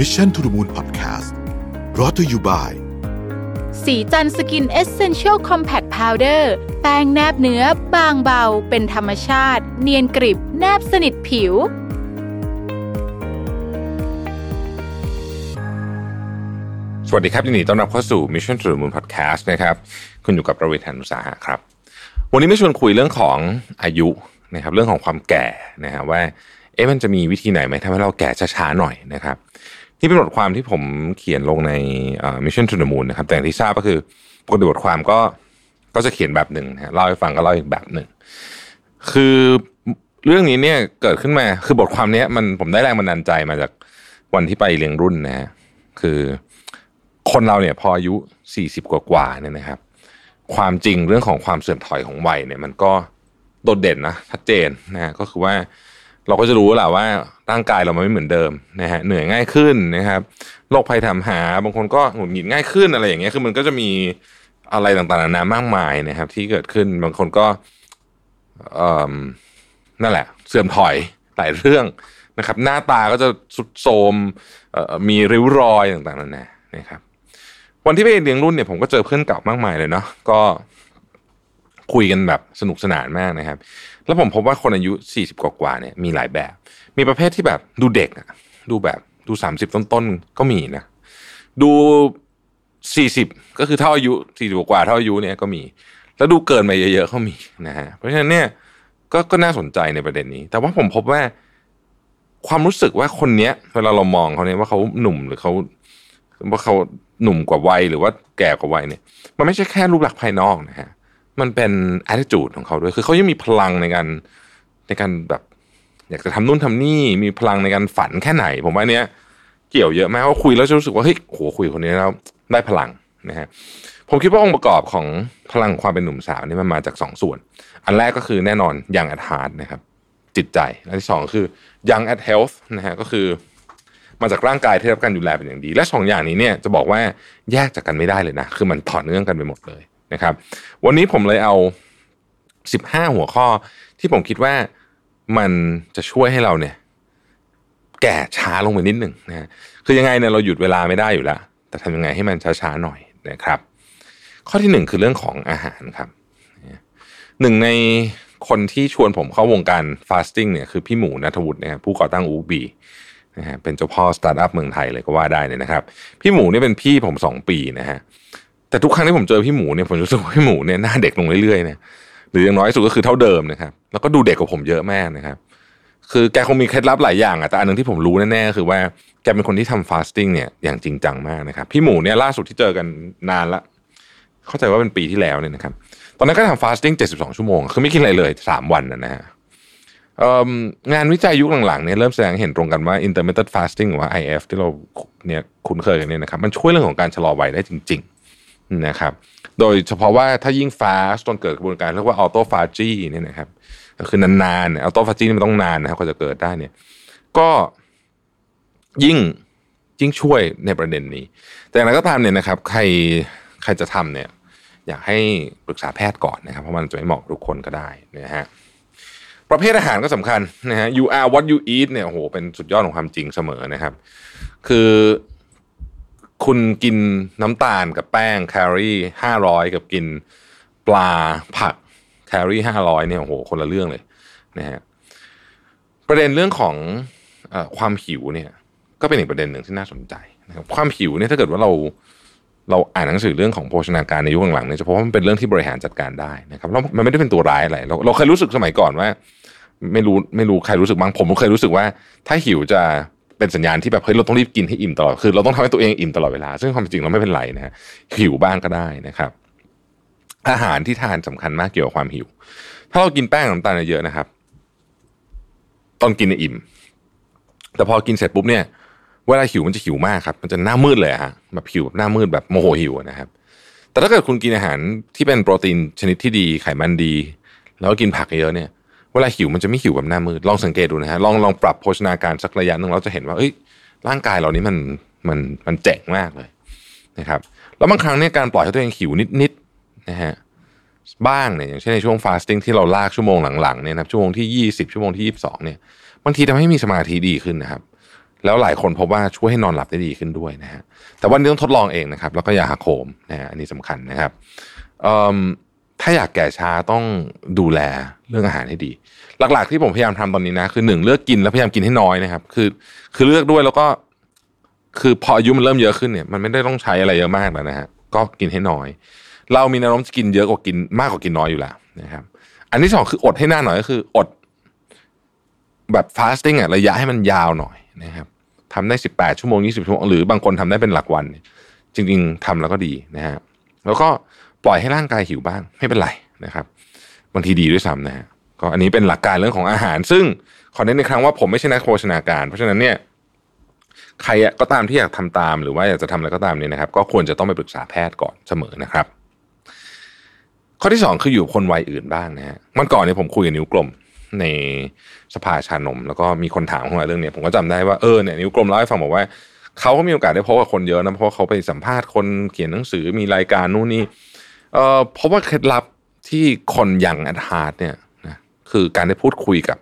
Mission to the Moon Podcast รอ t ธออยู่บ่ายสีจันสกินเอเซนเชียลคอมแพคพาวเดอร์แป้งแนบเนื้อบางเบา เป็นธรรมชาติ เนียนกริบ แนบสนิทผิว สวัสดีครับยินดีต้อนรับเข้าสู่ Mission to the Moon Podcast นะครับ คุณอยู่กับผมรวิศ หาญอุตสาหะครับ วันนี้ไม่ชวนคุยเรื่องของอายุนะครับ เรื่องของความแก่นะครับว่าเอ๊ะมันจะมีวิธีไหนไหมทำให้เราแก่ช้าๆหน่อยนะครับ นี่เป็นบทความที่ผมเขียนลงในเอ่อ Mission to the Moon นะครับแต่อย่างที่ทราบก็คือปกติบทความก็ก็จะเขียนแบบหนึ่งนะฮะเล่าให้ฟังก็เล่าอีกแบบหนึ่ง คือเรื่องนี้เนี่ยเกิดขึ้นมาคือบทความนี้มันผมได้แรงบันดาลใจมาจากวันที่ไปเลี้ยงรุ่นนะฮะคือคนเราเนี่ยพออายุ40กว่ากว่าๆเนี่ยนะครับ ความจริงเรื่องของความเสื่อมถอยของวัยเนี่ย มันก็โดดเด่นนะชัดเจนนะก็คือว่า เราก็จะรู้แหละว่าร่างกายเรามันไม่เหมือนเดิมนะฮะเหนื่อยง่ายขึ้นนะครับโรคภัยถามหา บางคนก็หงุดหงิดง่ายขึ้นอะไรอย่างเงี้ยคือมันก็จะมีอะไรต่างๆนานามากมายนะครับ ที่เกิดขึ้นบางคนก็อ่อนั่นแหละ เสื่อมถอยหลายเรื่องนะครับ หน้าตาก็จะสุดโทรมมีริ้วรอยต่างๆนานานะครับ วันที่ไปเลี้ยงรุ่นเนี่ยผมก็เจอเพื่อนเก่ามากมายเลยเนาะก็ คุยกันแบบสนุกสนานมากนะครับ แล้วผมพบว่าคนอายุ 40 กว่าๆเนี่ยมีหลายแบบ มีประเภทที่แบบดูเด็กอะดูแบบดู 30 ต้นๆก็มีนะ ดู 40 ก็คือเท่าอายุ 40 กว่าเท่าอายุเนี่ยก็มี แล้วดูเกินไปเยอะๆก็มีนะฮะเพราะฉะนั้นเนี่ยก็ก็น่าสนใจในประเด็นนี้ แต่ว่าผมพบว่าความรู้สึกว่าคนเนี้ยเวลาเรามองเขาเนี่ยว่าเขาหนุ่มหรือเขาว่าเขาหนุ่มกว่าวัยหรือว่าแก่กว่าวัยเนี่ย มันไม่ใช่แค่รูปลักษณ์ภายนอกนะฮะ มันเป็น attitude ของเขาด้วย คือเขายังมีพลังในการในการแบบอยากจะทำนู่นทำนี่มีพลังในการฝันแค่ไหน ผมว่าเนี้ยเกี่ยวเยอะมากว่าคุยแล้วจะรู้สึกว่าเฮ้ยโหคุยคนนี้แล้วได้พลังนะฮะผมคิดว่าองค์ประกอบของพลังความเป็นหนุ่มสาวนี่มันมาจากสองส่วน อันแรกก็คือแน่นอน young at heart นะครับ จิตใจ อันที่สองคือ young at health นะฮะก็คือมาจากร่างกายที่รับการดูแลเป็นอย่างดี และสองอย่างนี้เนี่ยจะบอกว่าแยกจากกันไม่ได้เลยนะ คือมันต่อเนื่องกันไปหมดเลย นะครับ วันนี้ผมเลยเอา 15 หัวข้อที่ผมคิดว่ามันจะช่วยให้เราเนี่ย แก่ช้าลงไปนิดหนึ่งนะคือยังไงเนี่ยเราหยุดเวลาไม่ได้อยู่แล้ว แต่ทำยังไงให้มันช้าๆหน่อยนะครับ ข้อที่หนึ่งคือเรื่องของอาหารครับหนึ่งในคนที่ชวนผมเข้าวงการ fasting เนี่ยคือพี่หมูณัฐวุฒินะครับผู้ก่อตั้ง Ookbee นะฮะเป็นเจ้าพ่อสตาร์ทอัพเมืองไทยเลยก็ว่าได้เนี่ยนะครับ พี่หมูเนี่ยเป็นพี่ผมสองปีนะฮะ แต่ทุกครั้งที่ผมเจอพี่หมูเนี่ยผมรู้สึกว่าพี่หมูเนี่ยหน้าเด็กลงเรื่อยๆเนะหรืออย่างน้อยสุดก็คือเท่าเดิมนะครับแล้วก็ดูเด็กกว่าผมเยอะมากนะครับ คือแกคงมีเคล็ดลับหลายอย่างอะแต่อันหนึ่งที่ผมรู้แน่ๆคือว่าแกเป็นคนที่ทำ fasting เนี่ยอย่างจริงจังมากนะครับพี่หมูเนี่ยล่าสุดที่เจอกันนานละ เข้าใจว่าเป็นปีที่แล้วเนี่ยนะครับ ตอนนั้นก็ทำฟาสติ้ง72 ชั่วโมง คือไม่กินอะไรเลย3วันนะนะฮะงานวิจัยยุคหลังๆเนี่ยเริ่มแสดงเห็นตรงกันว่า intermittent fasting หรือว่า IF ที่เราเนี่ยคุ้นเคยกันเนี่ยนะครับมันช่วยเรื่องของการชะลอวัยได้จริง ๆ นะครับ โดยเฉพาะว่าถ้ายิ่งฟาสจนเกิดกระบวนการเรียกว่า autophagy เนี่ยนะครับก็คือนานๆเนี่ย autophagy นี่มันต้องนานนะครับกว่าจะเกิดได้เนี่ย ก็ยิ่งยิ่งช่วยในประเด็นนี้ แต่อย่างไรก็ตามเนี่ยนะครับ ใครใครจะทำเนี่ย อยากให้ปรึกษาแพทย์ก่อนนะครับ เพราะมันจะไม่เหมาะทุกคนก็ได้นะฮะประเภทอาหารก็สำคัญนะฮะ you are what you eat เนี่ยโอ้โหเป็นสุดยอดของความจริงเสมอนะครับ คือ คุณกินน้ำตาลกับแป้งแคลอรี่ห้าร้อยกับกินปลาผักแคลอรี่ห้าร้อยเนี่ยโอ้โหคนละเรื่องเลยนะฮะประเด็นเรื่องของอความหิวเนี่ยก็เป็นอีกประเด็นหนึ่งที่น่าสนใจนะครับความหิวเนี่ยถ้าเกิดว่าเราเราอ่านหนังสือเรื่องของโภชนาการในยุคหลังๆเนี่ยจะพบว่ามันเป็นเรื่องที่บริหารจัดการได้นะครับแล้วมันไม่ได้เป็นตัวร้ายอะไรเราเราเคยรู้สึกสมัยก่อนว่า ไม่รู้ไม่รู้ใครรู้สึกบ้างผมเคยรู้สึกว่า ถ้าหิวจะ เป็นสัญญาณที่แบบเฮ้ยเราต้องรีบกินให้อิ่มตลอดคือ เราต้องทำให้ตัวเองอิ่มตลอดเวลา ซึ่งความจริงเราไม่เป็นไรนะฮะหิวบ้างก็ได้นะครับ อาหารที่ทานสำคัญมากเกี่ยวกับความหิว ถ้าเรากินแป้งน้ำตาลเยอะนะครับ ตอนกินเนี่ยอิ่ม แต่พอกินเสร็จปุ๊บเนี่ยเวลาหิวมันจะหิวมากครับมันจะหน้ามืดเลยฮะแบบหิวแบบหน้ามืดแบบโมโหหิวนะครับ แต่ถ้าเกิดคุณกินอาหารที่เป็นโปรตีนชนิดที่ดีไขมันดี แล้วก็กินผักเยอะเนี่ย เวลาหิวมันจะไม่หิวแบบหน้ามืดลองสังเกตดูนะฮะลองลองปรับโภชนาการสักระยะหนึ่งเราจะเห็นว่าเอ้ยร่างกายเรานี้มันมันมันเจ๋งมากเลยนะครับแล้วบางครั้งเนี่ยการปล่อยให้ตัวเองหิวนิดๆนะฮะบ้างเนี่ยอย่างเช่นในช่วงฟาสติ้งที่เราลากชั่วโมงหลังๆเนี่ยนะครับชั่วโมงที่ 20 ชั่วโมงที่ 22เนี่ยบางทีทำให้มีสมาธิดีขึ้นนะครับ แล้วหลายคนพบว่าช่วยให้นอนหลับได้ดีขึ้นด้วยนะฮะแต่วันนี้ต้องทดลองเองนะครับ แล้วก็อย่าหักโหมนะฮะอันนี้สำคัญนะครับ ถ้าอยากแก่ช้าต้องดูแลเรื่องอาหารให้ดี หลักๆที่ผมพยายามทำตอนนี้นะ คือหนึ่งเลือกกินแล้วพยายามกินให้น้อยนะครับ คือคือเลือกด้วยแล้วก็ คือพออายุมันเริ่มเยอะขึ้นเนี่ยมันไม่ได้ต้องใช้อะไรเยอะมากแล้วนะฮะก็กินให้น้อย เรามีแนวโน้มจะกินเยอะกว่ากินมากกว่ากินน้อยอยู่แล้วนะครับ อันที่สองคืออดให้หน้าหน่อยก็คือ อด แบบฟาสติ้งอะระยะให้มันยาวหน่อยนะครับทำได้สิบแปดชั่วโมงยี่สิบชั่วโมงหรือบางคนทำได้เป็นหลักวัน จริง ๆทำแล้วก็ดีนะฮะแล้วก็ ปล่อยให้ร่างกายหิวบ้างไม่เป็นไรนะครับบางทีดีด้วยซ้ำนะฮะก็อันนี้เป็นหลักการเรื่องของอาหาร ซึ่งขอเน้นในครั้งว่าผมไม่ใช่นักโภชนาการ เพราะฉะนั้นเนี่ยใครก็ตามที่อยากทำตามหรือว่าอยากจะทำอะไรก็ตามเนี่ยนะครับ ก็ควรจะต้องไปปรึกษาแพทย์ก่อนเสมอนะครับ ข้อที่สองคืออยู่คนวัยอื่นบ้างนะฮะมันก่อนเนี่ยผมคุยกับนิ้วกลมในสภาชานม แล้วก็มีคนถามเข้ามาเรื่องเนี้ยผมก็จำได้ว่าเออเนี่ยนิ้วกลมเล่าให้ฟังบอกว่าเขาก็มีโอกาสได้พบกับคนเยอะนะเพราะเขาไปสัมภาษณ์คนเขียนหนังสือมีรายการนู่นนี่ เอ่อเพราะว่าเคล็ดลับที่คน young at heart เนี่ยนะคือการได้พูดคุยกับ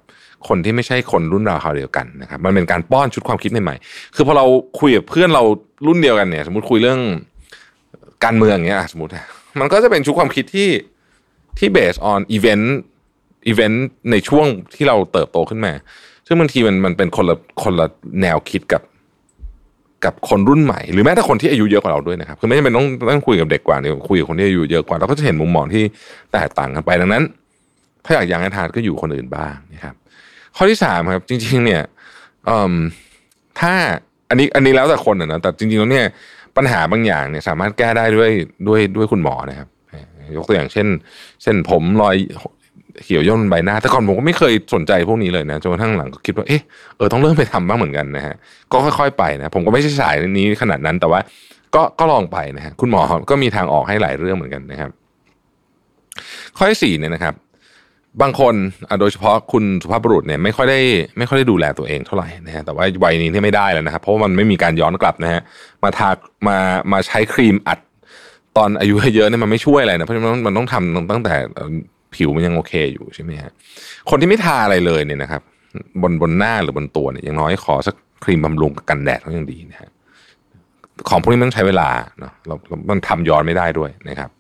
คนที่ไม่ใช่คนรุ่นราวคราวเดียวกันนะครับมันเป็นการป้อนชุดความคิดใหม่ๆคือพอเราคุยกับเพื่อนเรารุ่นเดียวกันเนี่ย สมมติคุยเรื่องการเมืองเงี้ยสมมติมันก็จะเป็นชุดความคิดที่ที่ based on event event ในช่วงที่เราเติบโตขึ้นมา ซึ่งบางทีมันมันเป็นคนละคนละแนวคิดกับ กับคนรุ่นใหม่ หรือแม้แต่คนที่อายุเยอะกว่าเราด้วยนะครับคือไม่จำเป็นต้องต้องคุยกับเด็กกว่าเนี่ยคุยกับคนที่อายุเยอะกว่าเราก็จะเห็นมุมมองที่แตกต่างกันไปดังนั้น ถ้าอยากยังให้ทานก็อยู่คนอื่นบ้างนะครับข้อที่สามครับ จริง ๆ เนี่ยถ้าอันนี้อันนี้แล้วแต่คนนะแต่จริงๆแล้วเนี่ยปัญหาบางอย่างเนี่ยสามารถแก้ได้ด้วยด้วยด้วยคุณหมอนะครับยกตัวอย่างเช่นเส้นผมรอย เขียวย่นใบหน้า แต่ก่อนผมก็ไม่เคยสนใจพวกนี้เลยนะจนกระทั่งหลังก็คิดว่าเออเออต้องเริ่มไปทำบ้างเหมือนกันนะฮะก็ค่อยๆไปนะผมก็ไม่ใช่สายนี้ขนาดนั้นแต่ว่า ก็ก็ลองไปนะฮะคุณหมอก็มีทางออกให้หลายเรื่องเหมือนกันนะครับ ข้อที่สี่เนี่ยนะครับ บางคนโดยเฉพาะคุณสุภาพบุรุษเนี่ยไม่ค่อยได้ไม่ค่อยได้ดูแลตัวเองเท่าไหร่นะฮะแต่ว่าวัยนี้ที่ไม่ได้แล้วนะครับ เพราะว่ามันไม่มีการย้อนกลับนะฮะมาทามามาใช้ครีมอัดตอนอายุเยอะเนี่ยมันไม่ช่วยอะไรนะเพราะฉะนั้นมันต้องทำตั้งแต่ ผิวมันยังโอเคอยู่ใช่ไหมฮะคนที่ไม่ทาอะไรเลยเนี่ยนะครับ บนบนหน้าหรือบนตัวเนี่ยยังน้อยขอสักครีมบำรุงกันแดดก็ยังดีนะฮะของพวกนี้ต้องใช้เวลาเนาะเรามันทำย้อนไม่ได้ด้วยนะครับ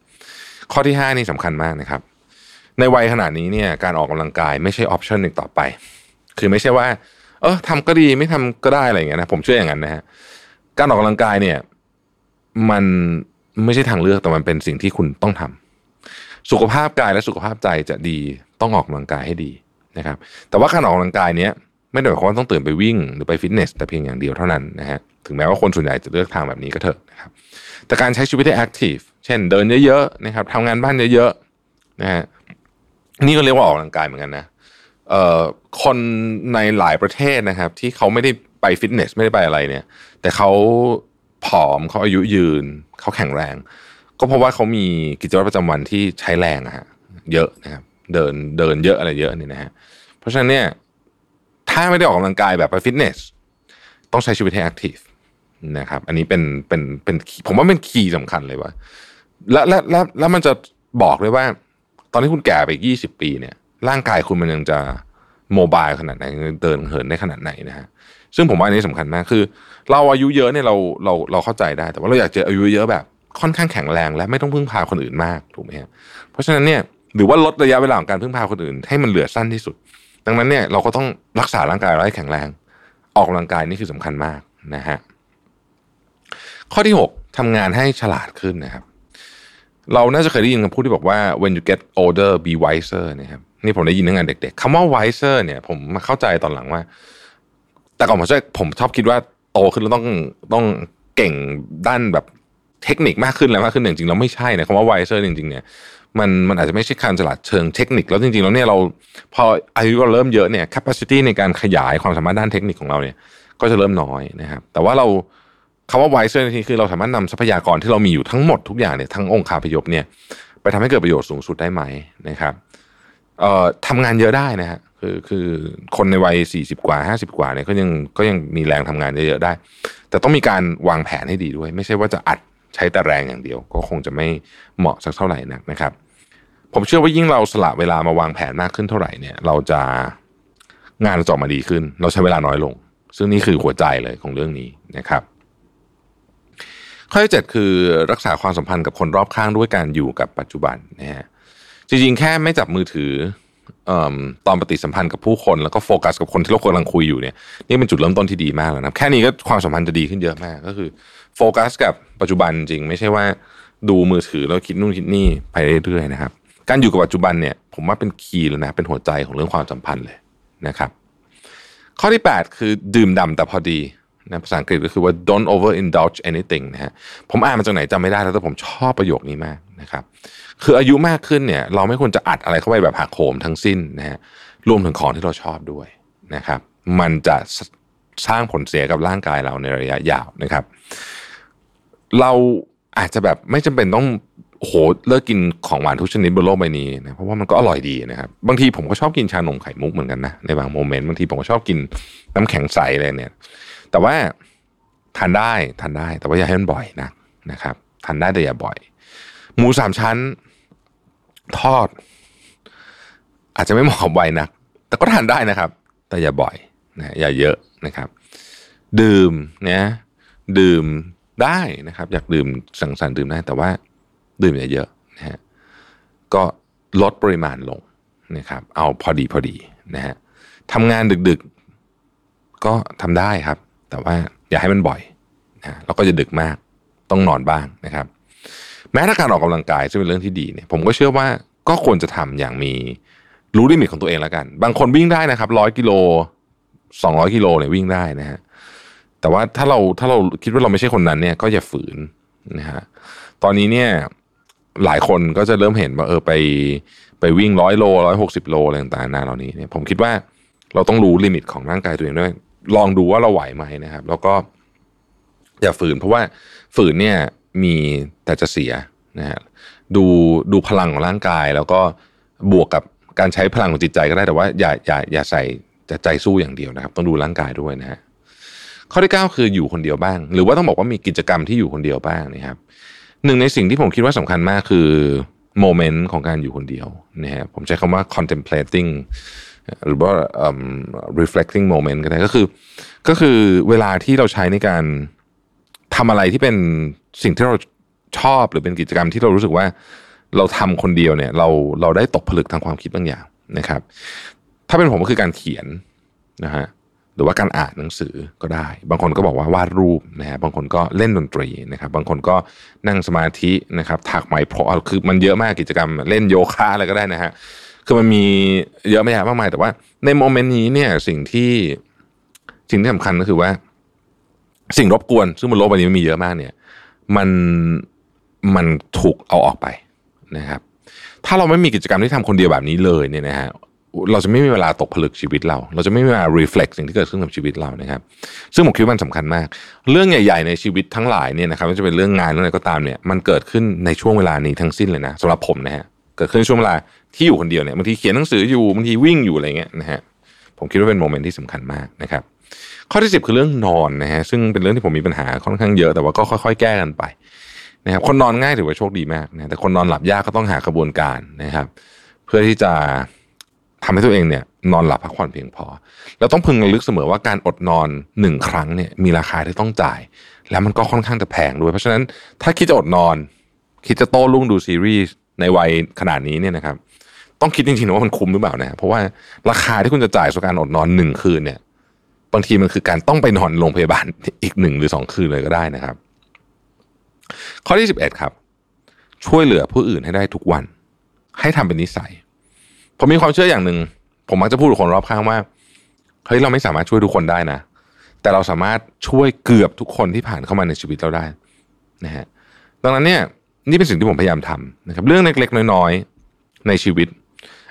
ข้อที่ห้านี่สำคัญมากนะครับ ในวัยขนาดนี้เนี่ยการออกกำลังกายไม่ใช่ออปชั่นหนึ่งต่อไป คือไม่ใช่ว่า เออทำก็ดีไม่ทำก็ได้อะไรอย่างเงี้ยนะผมเชื่ออย่างนั้นนะฮะการออกกำลังกายเนี่ย มันไม่ใช่ทางเลือกแต่มันเป็นสิ่งที่คุณต้องทำ สุขภาพกายและสุขภาพใจจะดีต้องออกกำลังกายให้ดีนะครับ แต่ว่าการออกกำลังกายเนี้ยไม่ได้หมายความว่าต้องตื่นไปวิ่งหรือไปฟิตเนสแต่เพียงอย่างเดียวเท่านั้นนะฮะถึงแม้ว่าคนส่วนใหญ่จะเลือกทางแบบนี้ก็เถอะนะครับแต่การใช้ชีวิตที่แอคทีฟเช่นเดินเยอะๆนะครับทำงานบ้านเยอะๆนะฮะนี่ก็เรียกว่าออกกำลังกายเหมือนกันนะเอ่อคนในหลายประเทศนะครับ ที่เขาไม่ได้ไปฟิตเนสไม่ได้ไปอะไรเนี่ย แต่เขาผอมเขาอายุยืนเขาแข็งแรง ก็เพราะว่าเขามีกิจวัตรประจำวันที่ใช้แรงอะฮะเยอะนะครับเดินเดินเยอะอะไรเยอะนี่นะฮะเพราะฉะนั้นเนี่ยถ้าไม่ได้ออกกำลังกายแบบไปฟิตเนสต้องใช้ชีวิตให้แอคทีฟนะครับ อันนี้เป็นเป็นเป็นผมว่าเป็นคีย์สำคัญเลยว่า และและและแล้วมันจะบอกเลยว่า ตอนที่คุณแก่ไปยี่สิบปีเนี่ย ร่างกายคุณมันยังจะโมบายขนาดไหนเดินเหินได้ขนาดไหนนะฮะซึ่งผมว่าอันนี้สำคัญมากคือ เราอายุเยอะเนี่ยเราเราเราเข้าใจได้ แต่ว่าเราอยากเจออายุเยอะแบบ ค่อนข้างแข็งแรง และไม่ต้องพึ่งพาคนอื่นมากถูกไหมครับเพราะฉะนั้นเนี่ยหรือว่าลดระยะเวลาของการพึ่งพาคนอื่น ให้มันเหลือสั้นที่สุด ดังนั้นเนี่ยเราก็ต้องรักษาร่างกายเราให้แข็งแรง ออกกำลังกายนี่คือสำคัญมากนะฮะข้อที่ 6ทำงานให้ฉลาดขึ้นนะครับ เราน่าจะเคยได้ยินคำพูดที่บอกว่า when you get older be wiser นะครับนี่ผมได้ยินตั้งแต่เด็กๆคำว่า wiser เนี่ย ผมมาเข้าใจตอนหลังว่า แต่ก่อนผมจะผมชอบคิดว่าโตขึ้นแล้วต้องต้องเก่งด้านแบบ เทคนิคมากขึ้นแล้วมากขึ้นจริงๆเราไม่ใช่นะคำว่า wiser จริงๆเนี่ยมันมันอาจจะไม่ใช่การฉลาดเชิงเทคนิคแล้วจริงๆแล้วเนี่ยเราพออายุเราเริ่มเยอะเนี่ย capacity ในการขยายความสามารถด้านเทคนิคของเราเนี่ยก็จะเริ่มน้อยนะครับแต่ว่าเราคำว่า wiser นี่คือเราสามารถนำทรัพยากรที่เรามีอยู่ทั้งหมดทุกอย่างเนี่ยทั้งองค์คาพยพเนี่ยไปทำให้เกิดประโยชน์สูงสุดได้ไหมนะครับเอ่อทำงานเยอะได้นะฮะคือคือคนในวัยสี่สิบกว่าห้าสิบกว่าเนี่ยก็ยังก็ยังมีแรงทำงานเยอะๆได้ แต่ต้องมีการวางแผนให้ดีด้วย ไม่ใช่ว่าจะอัด ใช้แต่แรงอย่างเดียว ก็คงจะไม่เหมาะสักเท่าไหร่นักนะครับ ผมเชื่อว่ายิ่งเราสละเวลามาวางแผนมากขึ้นเท่าไหร่เนี่ย เราจะงานเราจะออกมาดีขึ้น เราใช้เวลาน้อยลง ซึ่งนี่คือหัวใจเลยของเรื่องนี้นะครับ ข้อที่เจ็ดคือรักษาความสัมพันธ์กับคนรอบข้างด้วยการอยู่กับปัจจุบันนะฮะจริงๆแค่ไม่จับมือถือ ตอนปฏิสัมพันธ์กับผู้คนแล้วก็โฟกัสกับคนที่เรากำลังคุยอยู่เนี่ยนี่เป็นจุดเริ่มต้นที่ดีมากแล้วนะแค่นี้ก็ความสัมพันธ์จะดีขึ้นเยอะมากก็คือโฟกัสกับปัจจุบันจริง ไม่ใช่ว่าดูมือถือแล้วคิดนู่นคิดนี่ไปเรื่อยๆนะครับ การอยู่กับปัจจุบันเนี่ย ผมว่าเป็น key เลยนะเป็นหัวใจของเรื่องความสัมพันธ์เลยนะครับ ข้อที่ 8 คือดื่มด่าแต่พอดีนะภาษาอังกฤษก็คือว่า don't over indulge anything นะฮะผมอ่านมาจากไหนจำไม่ได้แล้วแต่ผมชอบประโยคนี้มาก นะครับ คืออายุมากขึ้นเนี่ย เราไม่ควรจะอัดอะไรเข้าไปแบบหักโหมทั้งสิ้นนะฮะรวมถึงของที่เราชอบด้วยนะครับ มันจะสร้างผลเสียกับร่างกายเราในระยะยาวนะครับ เราอาจจะแบบไม่จำเป็นต้องโหเลิกกินของหวานทุกชนิดบนโลกใบนี้นะเพราะว่ามันก็อร่อยดีนะครับ บางทีผมก็ชอบกินชานมไข่มุกเหมือนกันนะในบางโมเมนต์บางทีผมก็ชอบกินน้ำแข็งใสอะไรเนี่ย แต่ว่าทานได้ทานได้ แต่ว่าอย่าให้มันบ่อยนะนะครับทานได้แต่อย่าบ่อย หมูสามชั้น ทอด อาจจะไม่เหมาะกับวัยนัก แต่ก็ทานได้นะครับ แต่อย่าบ่อยนะอย่าเยอะนะครับ ดื่มเนี่ยดื่มได้นะครับ อยากดื่มสังสรรค์ดื่มได้ แต่ว่าดื่มอย่าเยอะนะฮะก็ลดปริมาณลงนะครับ เอาพอดีพอดีนะฮะทำงานดึกๆ ก็ทำได้ครับ แต่ว่าอย่าให้มันบ่อยนะแล้วก็จะดึกมาก ต้องนอนบ้างนะครับ แม้ถ้าการออกกำลังกายจะเป็นเรื่องที่ดีเนี่ยผมก็เชื่อว่าก็ควรจะทำอย่างมีรู้ลิมิตของตัวเองแล้วกัน บางคนวิ่งได้นะครับร้อยกิโลสองร้อยกิโลเนี่ยวิ่งได้นะฮะแต่ว่าถ้าเราถ้าเราคิดว่าเราไม่ใช่คนนั้นเนี่ยก็อย่าฝืนนะฮะตอนนี้เนี่ยหลายคนก็จะเริ่มเห็นว่าเออไปไปวิ่งร้อยโลร้อยหกสิบโลอะไรต่างๆนาเหล่านี้เนี่ยผมคิดว่าเราต้องรู้ลิมิตของร่างกายตัวเองด้วยลองดูว่าเราไหวไหมนะครับ แล้วก็อย่าฝืนเพราะว่าฝืนเนี่ย มีแต่จะเสียนะฮะดูดูพลังของร่างกาย แล้วก็บวกกับการใช้พลังของจิตใจก็ได้แต่ว่าอย่าอย่าอย่าใส่จะใจสู้อย่างเดียวนะครับ ต้องดูร่างกายด้วยนะฮะข้อที่ 9 คืออยู่คนเดียวบ้าง หรือว่าต้องบอกว่ามีกิจกรรมที่อยู่คนเดียวบ้างนะครับหนึ่งในสิ่งที่ผมคิดว่าสำคัญมากคือโมเมนต์ของการอยู่คนเดียวนะฮะผมใช้คำว่า contemplating หรือว่า um, reflecting moment ก็ได้ก็คือ ก็คือเวลาที่เราใช้ในการทำอะไรที่เป็น สิ่งที่เราชอบหรือเป็นกิจกรรมที่เรารู้สึกว่าเราทำคนเดียวเนี่ย เราเราได้ตกผลึกทางความคิดบางอย่างนะครับ ถ้าเป็นผมก็คือการเขียนนะฮะหรือว่าการอ่านหนังสือก็ได้ บางคนก็บอกว่าวาดรูปนะฮะบางคนก็เล่นดนตรีนะครับ บางคนก็นั่งสมาธินะครับถักไหมพรคือมันเยอะมากกิจกรรม เล่นโยคะอะไรก็ได้นะฮะคือมันมีเยอะไม่ยากมากมายแต่ว่า ในโมเมนต์นี้เนี่ยสิ่งที่สิ่งที่สำคัญก็คือว่า สิ่งรบกวน ซึ่งบนโลกใบนี้มันมีเยอะมากเนี่ย มันมันถูกเอาออกไปนะครับ ถ้าเราไม่มีกิจกรรมที่ทำคนเดียวแบบนี้เลยเนี่ยนะฮะเราจะไม่มีเวลาตกผลึกชีวิตเรา เราจะไม่มีเวลา reflect สิ่งที่เกิดขึ้นกับชีวิตเรานะครับ ซึ่งผมคิดว่ามันสำคัญมาก เรื่องใหญ่ ๆ ในชีวิตทั้งหลายเนี่ยนะครับไม่ว่าจะเป็นเรื่องงานเรื่องอะไรก็ตามเนี่ย มันเกิดขึ้นในช่วงเวลานี้ทั้งสิ้นเลยนะสำหรับผมนะฮะ เกิดขึ้นช่วงเวลาที่อยู่คนเดียวเนี่ยบางทีเขียนหนังสืออยู่บางทีวิ่งอยู่อะไรเงี้ยนะฮะ ผมคิดว่าเป็นโมเมนต์ที่สำคัญมากนะครับ ข้อที่สิบคือเรื่องนอนนะฮะซึ่งเป็นเรื่องที่ผมมีปัญหาค่อนข้างเยอะแต่ว่าก็ค่อยๆ แก้กันไปนะครับคนนอนง่ายถือว่าโชคดีมากนะแต่คนนอนหลับยากก็ต้องหากระบวนการนะครับ เพื่อที่จะทำให้ตัวเองเนี่ยนอนหลับพักผ่อนเพียงพอแล้วต้องพึงระลึกเสมอว่าการอดนอนหนึ่งครั้งเนี่ยมีราคาที่ต้องจ่าย แล้วมันก็ค่อนข้างจะแพงด้วย เพราะฉะนั้นถ้าคิดจะอดนอน คิดจะโต้รุ่งดูซีรีส์ในวัยขนาดนี้เนี่ยนะครับ ต้องคิดจริงๆว่ามันคุ้มหรือเปล่านะเพราะว่าราคาที่คุณจะจ่ายสำหรับการอดนอนหนึ่งคืนเนี่ย บางทีมันคือการต้องไปนอนโรงพยาบาลอีกหนึ่งหรือสองคืนเลยก็ได้นะครับ ข้อที่สิบเอ็ดครับ ช่วยเหลือผู้อื่นให้ได้ทุกวัน ให้ทำเป็นนิสัย ผมมีความเชื่ออย่างหนึ่งผมมักจะพูดกับคนรอบข้างว่าเฮ้ยเราไม่สามารถช่วยทุกคนได้นะ แต่เราสามารถช่วยเกือบทุกคนที่ผ่านเข้ามาในชีวิตเราได้นะฮะดังนั้นเนี่ยนี่เป็นสิ่งที่ผมพยายามทำนะครับ เรื่องเล็กๆ น้อยๆในชีวิต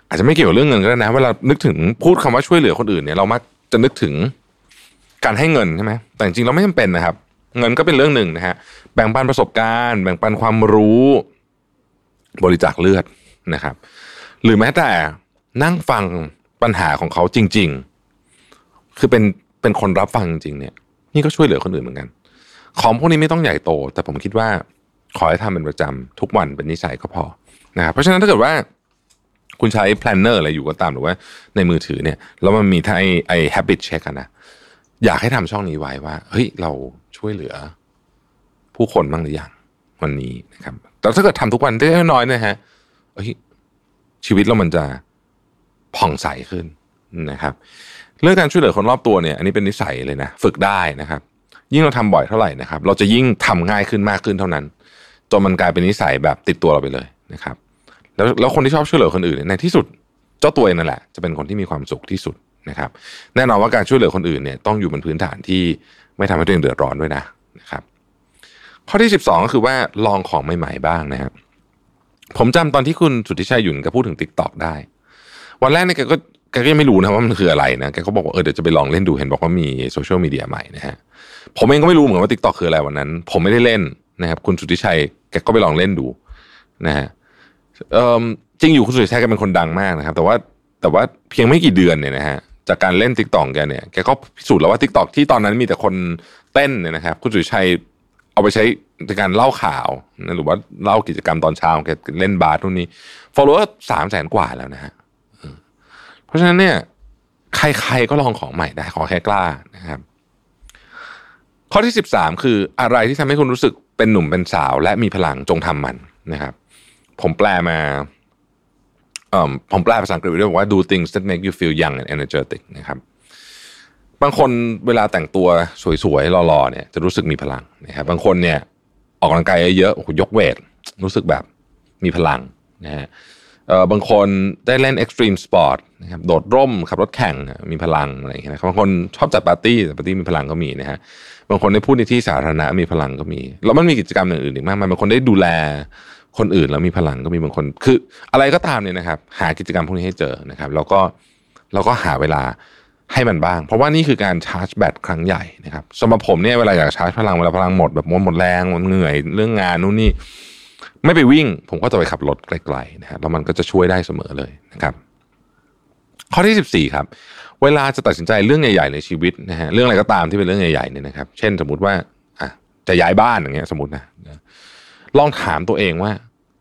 อาจจะไม่เกี่ยวกับเรื่องเงินก็ได้นะเวลานึกถึงพูดคำว่าช่วยเหลือคนอื่นเนี่ยเรามักจะนึกถึง การให้เงินใช่ไหมแต่จริงเราไม่จำเป็นนะครับ เงินก็เป็นเรื่องหนึ่งนะฮะแบ่งปันประสบการณ์ แบ่งปันความรู้ บริจาคเลือดนะครับ หรือแม้แต่นั่งฟังปัญหาของเขาจริง ๆ คือเป็นเป็นคนรับฟังจริงๆเนี่ย นี่ก็ช่วยเหลือคนอื่นเหมือนกัน ของพวกนี้ไม่ต้องใหญ่โต แต่ผมคิดว่าขอให้ทำเป็นประจำทุกวันเป็นนิสัยก็พอนะครับเพราะฉะนั้นถ้าเกิดว่าคุณใช้ planner อะไรอยู่ก็ตามหรือว่าในมือถือเนี่ยแล้วมันมีทั้งไอ้ไอ้ habit check นะ อยากให้ทำช่องนี้ไว้ว่า เฮ้ยเราช่วยเหลือ ผู้คนบ้างหรือยังวันนี้นะครับแต่ถ้าเกิดทำทุกวันได้น้อยนะฮะเฮ้ยชีวิตเรามันจะผ่องใสขึ้นนะครับ เรื่องการช่วยเหลือคนรอบตัวเนี่ย อันนี้เป็นนิสัยเลยนะฝึกได้นะครับ ยิ่งเราทำบ่อยเท่าไหร่นะครับ เราจะยิ่งทำง่ายขึ้นมากขึ้นเท่านั้นจนมันกลายเป็นนิสัยแบบติดตัวเราไปเลยนะครับ แล้วแล้วคนที่ชอบช่วยเหลือคนอื่นในที่สุด เจ้าตัวเองนั่นแหละ จะเป็นคนที่มีความสุขที่สุด นะครับ แน่นอนว่าการช่วยเหลือคนอื่นเนี่ยต้องอยู่บนพื้นฐานที่ไม่ทำให้ตัวเองเดือดร้อนด้วยนะนะครับ ข้อที่สิบสองก็คือว่าลองของใหม่ๆบ้างนะครับผมจำตอนที่คุณสุทธิชัยหยุ่นแกพูดถึง t ิ k t o k ได้ วันแรกเนี่ยแกก็แกก็ยังไม่รู้นะว่ามันคืออะไรนะแกก็บอกว่าเออเดี๋ยวจะไปลองเล่นดูเห็นบอกว่ามีโซเชียลมีเดียใหม่นะฮะผมเองก็ไม่รู้เหมือนกันว่า TikTok คืออะไรวันนั้น ผมไม่ได้เล่นนะครับ คุณสุทธิชัยแกก็ไปลองเล่นดูนะฮะจริงอยู่คุณสุทธิชัยแกเป็นคนดังมากนะครับ แต่ว่าแต่ว่าเพียงไม่กี่เดือนเนี่ยนะฮะ จากการเล่น TikTok แกเนี่ยแกก็พิสูจน์แล้วว่า TikTok ที่ตอนนั้นมีแต่คนเต้นเนี่ยนะครับ คุณสุทธิชัยเอาไปใช้ในการเล่าข่าวหรือว่าเล่ากิจกรรมตอนเช้าแกเล่นมาทุกวันนี้ follow สามแสนกว่าแล้วนะฮะเพราะฉะนั้นเนี่ยใครๆก็ลองของใหม่ได้ขอแค่กล้านะครับ ข้อที่สิบสามคืออะไรที่ทำให้คุณรู้สึกเป็นหนุ่มเป็นสาว และมีพลังจงทำมันนะครับ ผมแปลมา ผมแปลภาษาอังกฤษด้วยบอกว่า do things that make you feel young and energetic นะครับบางคนเวลาแต่งตัวสวยๆหล่อๆเนี่ยจะรู้สึกมีพลังนะครับบางคนเนี่ยออกกำลังกายเยอะๆยกเวท รู้สึกแบบมีพลังนะฮะบางคนได้เล่น extreme sport นะครับโดดร่มขับรถแข่งมีพลังอะไรอย่างเงี้ยบางคนชอบจัดปาร์ตี้ปาร์ตี้มีพลังก็มีนะฮะบางคนได้พูดในที่สาธารณะมีพลังก็มี แล้วมันมีกิจกรรมอื่นๆอีกมากมายบางคนได้ดูแล คนอื่นแล้วมีพลังก็มีบางคน คืออะไรก็ตามเนี่ยนะครับ หากิจกรรมพวกนี้ให้เจอนะครับ แล้วก็แล้วก็หาเวลาให้มันบ้าง เพราะว่านี่คือการชาร์จแบตครั้งใหญ่นะครับสำหรับผมเนี่ยเวลาอยากชาร์จพลังเวลาพลังหมดแบบหมดหมดแรงหมดเหนื่อยเรื่องงานนู่นนี่ไม่ไปวิ่ง ผมก็จะไปขับรถไกลๆนะครับแล้วมันก็จะช่วยได้เสมอเลยนะครับ ข้อที่สิบสี่ครับ เวลาจะตัดสินใจเรื่องใหญ่ๆในชีวิตนะฮะเรื่องอะไรก็ตามที่เป็นเรื่องใหญ่ๆเนี่ยนะครับ เช่นสมมติว่าอะจะย้ายบ้านอย่างเงี้ยสมมตินะ ลองถามตัวเองว่า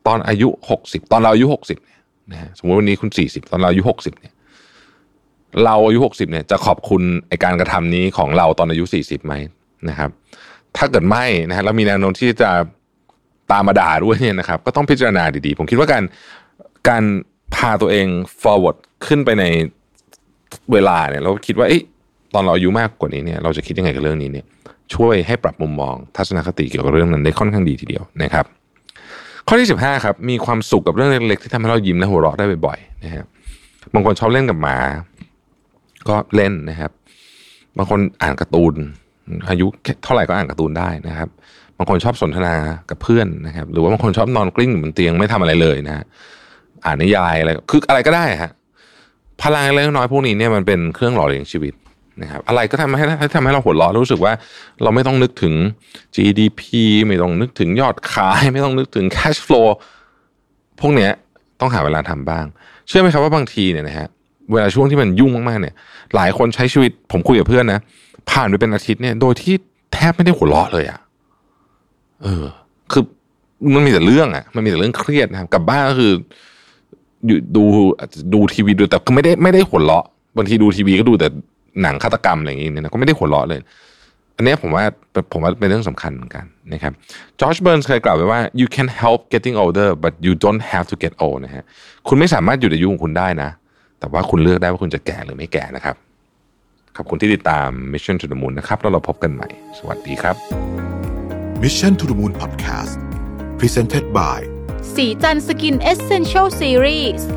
ตอนอายุหกสิบตอนเราอายุหกสิบเนี่ยนะฮะสมมติวันนี้คุณสี่สิบตอนเราอายุหกสิบเนี่ยเราอายุหกสิบเนี่ยจะขอบคุณไอการกระทำนี้ของเราตอนอายุสี่สิบไหมนะครับ ถ้าเกิดไม่นะฮะแล้วมีแนวโน้มที่จะตามมาด่าด้วยเนี่ยนะครับ ก็ต้องพิจารณาดีๆ ผมคิดว่าการการพาตัวเอง forward ขึ้นไปในเวลาเนี่ย เราคิดว่าอตอนเราอายุมากกว่านี้เนี่ย เราจะคิดยังไงกับเรื่องนี้เนี่ย ช่วยให้ปรับมุมมอง ทัศนคติเกี่ยวกับเรื่องนั้นได้ค่อนข้างดีทีเดียวนะครับ ข้อที่สิบห้าครับมีความสุขกับเรื่องเล็กๆที่ทำให้เรายิ้มและหัวเราะได้บ่อยๆนะครับบางคนชอบเล่นกับหมา ก็เล่นนะครับ บางคนอ่านการ์ตูน อายุเท่าไหร่ก็อ่านการ์ตูนได้นะครับ บางคนชอบสนทนากับเพื่อนนะครับ หรือว่าบางคนชอบนอนกลิ้งบนเตียงไม่ทำอะไรเลยนะฮะอ่านนิยายอะไรคืออะไรก็ได้ฮะพลังเล็กน้อยพวกนี้เนี่ยมันเป็นเครื่องหล่อเลี้ยงชีวิต นะครับอะไรก็ทำให้ทำให้เราหัวเราะรู้สึกว่า เราไม่ต้องนึกถึง GDP ไม่ต้องนึกถึงยอดขาย ไม่ต้องนึกถึง cash flow พวกเนี้ยต้องหาเวลาทำบ้าง เชื่อไหมครับว่าบางทีเนี่ยนะฮะเวลาช่วงที่มันยุ่งมากๆเนี่ย หลายคนใช้ชีวิตผมคุยกับเพื่อนนะผ่านไปเป็นอาทิตย์เนี่ยโดยที่แทบไม่ได้หัวเราะเลยอะ่ะเออ คือมันมีแต่เรื่องอะ่ะ มันมีแต่เรื่องเครียดนะครับกับบ้านก็คืออยู่ดูดูทีวีดูแต่ไม่ได้ไม่ได้หัวเราะบางทีดูทีวีก็ดูแต่ หนังฆาตกรรมอะไรอย่างเงี้ยนะก็ไม่ได้หัวเราะเลย อันนี้ผมว่าผมว่าเป็นเรื่องสำคัญเหมือนกันนะครับจอร์จเบิร์นเคยกล่าวไว้ว่า you can help getting older but you don't have to get old นะฮะคุณไม่สามารถหยุดอายุของคุณได้นะ แต่ว่าคุณเลือกได้ว่าคุณจะแก่หรือไม่แก่นะครับ ขอบคุณที่ติดตาม Mission to the Moon นะครับแล้วเราพบกันใหม่ สวัสดีครับ Mission to the Moon Podcast Presented by ศรีจันทร์ Skin Essential Series